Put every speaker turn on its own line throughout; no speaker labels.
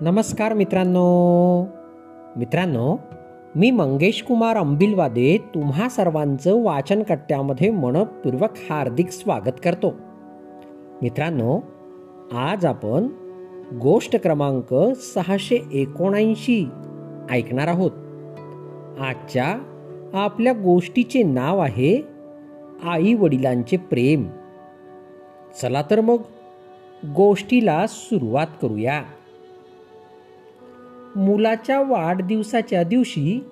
नमस्कार मित्रांनो. मित्रांनो मी मंगेश कुमार अंबिलवादे तुम्हा सर्वांचं वाचनकट्ट्यामध्ये मनपूर्वक हार्दिक स्वागत करतो. मित्रांनो आज आपण गोष्ट क्रमांक सहाशे एकोणऐंशी ऐकणार आहोत. आजच्या आपल्या गोष्टीचे नाव आहे आई वडिलांचे प्रेम. चला तर मग गोष्टीला सुरुवात करूया. मुलाच्या वाढदिवसाच्या दिवशी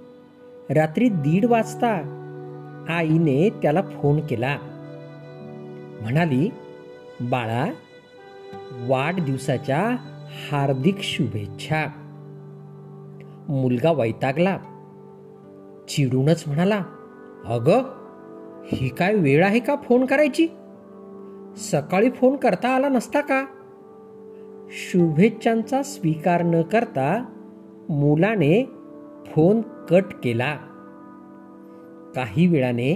रात्री दीड वाजता आईने त्याला फोन केला. म्हणाली बाळा वाढदिवसाच्या हार्दिक शुभेच्छा. मुलगा वैतागला. चिडूनच म्हणाला अगं ही काय वेळ आहे का फोन करायची? सकाळी फोन करता आला नसता का? शुभेच्छांचा स्वीकार न करता मुलाने फोन कट केला. काही वेळाने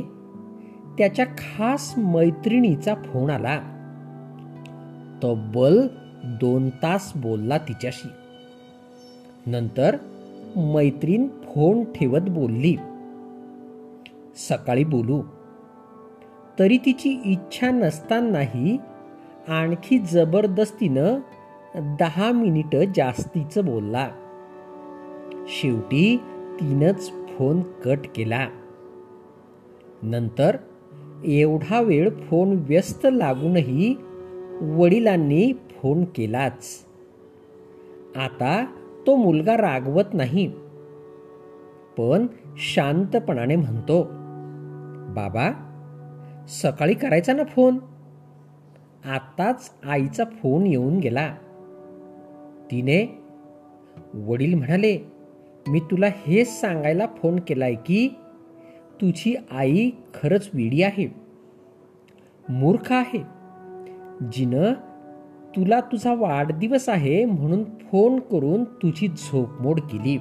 त्याच्या खास मैत्रिणीचा फोन आला. तब्बल दोन तास बोलला तिच्याशी. नंतर मैत्रीण फोन ठेवत बोलली. सकाळी बोलू. तरी तिची इच्छा नसतानाही आणखी जबरदस्तीनं दहा मिनिटं जास्तीचं बोलला. शेवटी तिनंच फोन कट केला. नंतर एवढा वेळ फोन व्यस्त लागूनही वडिलांनी फोन केलाच. आता तो मुलगा रागवत नाही. पण शांतपणाने म्हणतो बाबा सकाळी करायचा ना फोन? आताच आईचा फोन येऊन गेला. तिने वडील म्हणाले मी तुला हेच सांगायला फोन केलाय की तुझी आई खरंच वेडी आहे. मूर्ख आहे. जिनं तुला तुझा वाढदिवस आहे म्हणून फोन करून तुझी झोपमोड केली.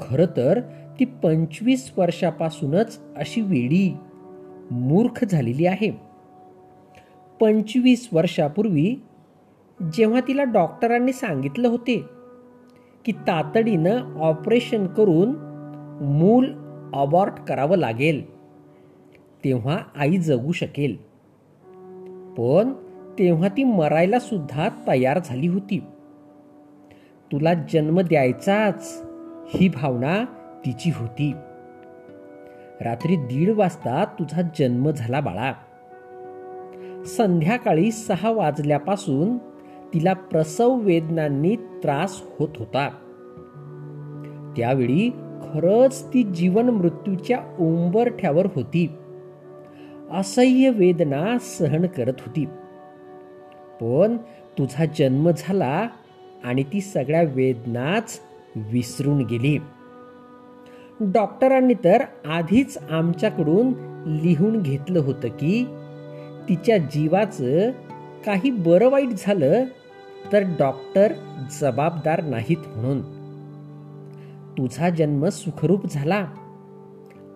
खरं तर ती पंचवीस वर्षापासूनच अशी वेडी मूर्ख झालेली आहे. पंचवीस वर्षापूर्वी जेव्हा तिला डॉक्टरांनी सांगितलं होते की तातडीनं ऑपरेशन करून मूल अबॉर्ट करावं लागेल. तेव्हा आई जगू शकेल. पण तेव्हा ती मरायला सुद्धा तयार झाली होती. तुला जन्म द्यायचाच ही भावना तिची होती. रात्री दीड वाजता तुझा जन्म झाला बाळा. संध्याकाळी सहा वाजल्यापासून तिला प्रसव वेदनांनी त्रास होत होता. त्यावेळी खरंच ती जीवन मृत्यूच्या उंबरठ्यावर होती. असह्य वेदना सहन करत होती. पण तुझा जन्म झाला आणि ती सगळ्या वेदनाच विसरून गेली. डॉक्टरांनी तर आधीच आमच्याकडून लिहून घेतलं होतं की तिच्या जीवाचं काही बरं वाईट झालं तर डॉक्टर जबाबदार नाहीत म्हणून. तुझा जन्म सुखरूप झाला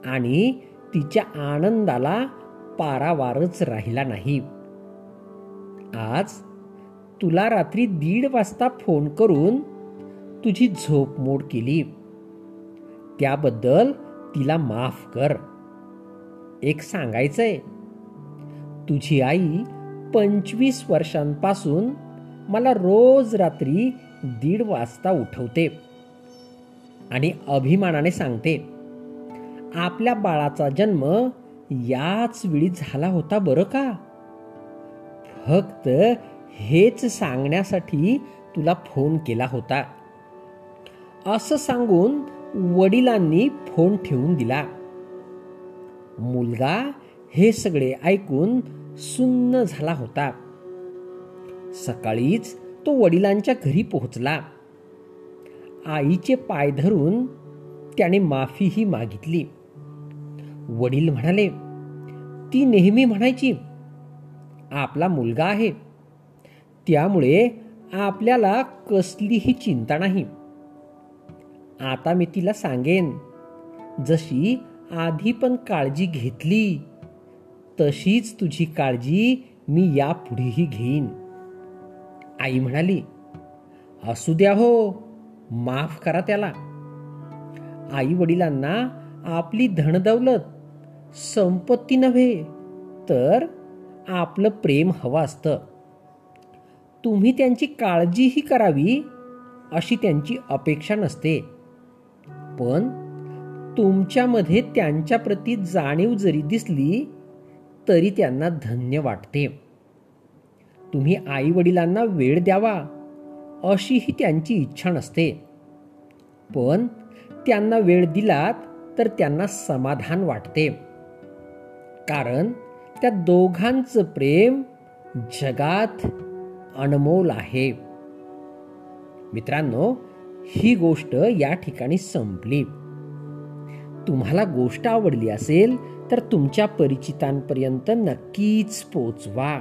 आणि तिच्या आनंदाला पारावारच राहिला नाही. आज तुला रात्री दीड वाजता फोन करून तुझी झोप मोड केली. त्याबद्दल तिला माफ कर. एक सांगायचंय तुझी आई पंचवीस वर्षांपासून मला रोज रात्री दीड वाजता उठवते आणि अभिमानाने सांगते आपल्या बाळाचा जन्म याच वेळी झाला होता बरं का? फक्त हेच सांगण्यासाठी तुला फोन केला होता. असं सांगून वडिलांनी फोन ठेवून दिला. मुलगा हे सगळे ऐकून सुन्न झाला होता. सकाळीच तो वडिलांच्या घरी पोहोचला. आईचे पाय धरून त्याने माफीही मागितली. वडील म्हणाले ती नेहमी म्हणायची आपला मुलगा आहे. त्यामुळे आपल्याला कसलीही चिंता नाही. आता मी तिला सांगेन. जशी आधी पण काळजी घेतली तशीच तुझी काळजी मी यापुढेही घेईन. आई म्हणाली असू द्या हो माफ करा त्याला. आई वडिलांना आपली धनदौलत संपत्ती नव्हे तर आपलं प्रेम हवं असतं. तुम्ही त्यांची काळजीही करावी अशी त्यांची अपेक्षा नसते. पण तुमच्यामध्ये त्यांच्याप्रती जाणीव जरी दिसली तरी त्यांना धन्य वाटते. तुम्ही आई वडिलांना वेळ द्यावा अशीही त्यांची इच्छा नसते. पण त्यांना वेळ दिलात तर त्यांना समाधान वाटते. कारण त्या दोघांचं प्रेम जगात अनमोल आहे. मित्रांनो ही गोष्ट या ठिकाणी संपली. तुम्हाला गोष्ट आवडली असेल तर तुमच्या परिचितांपर्यंत नक्कीच पोचवा.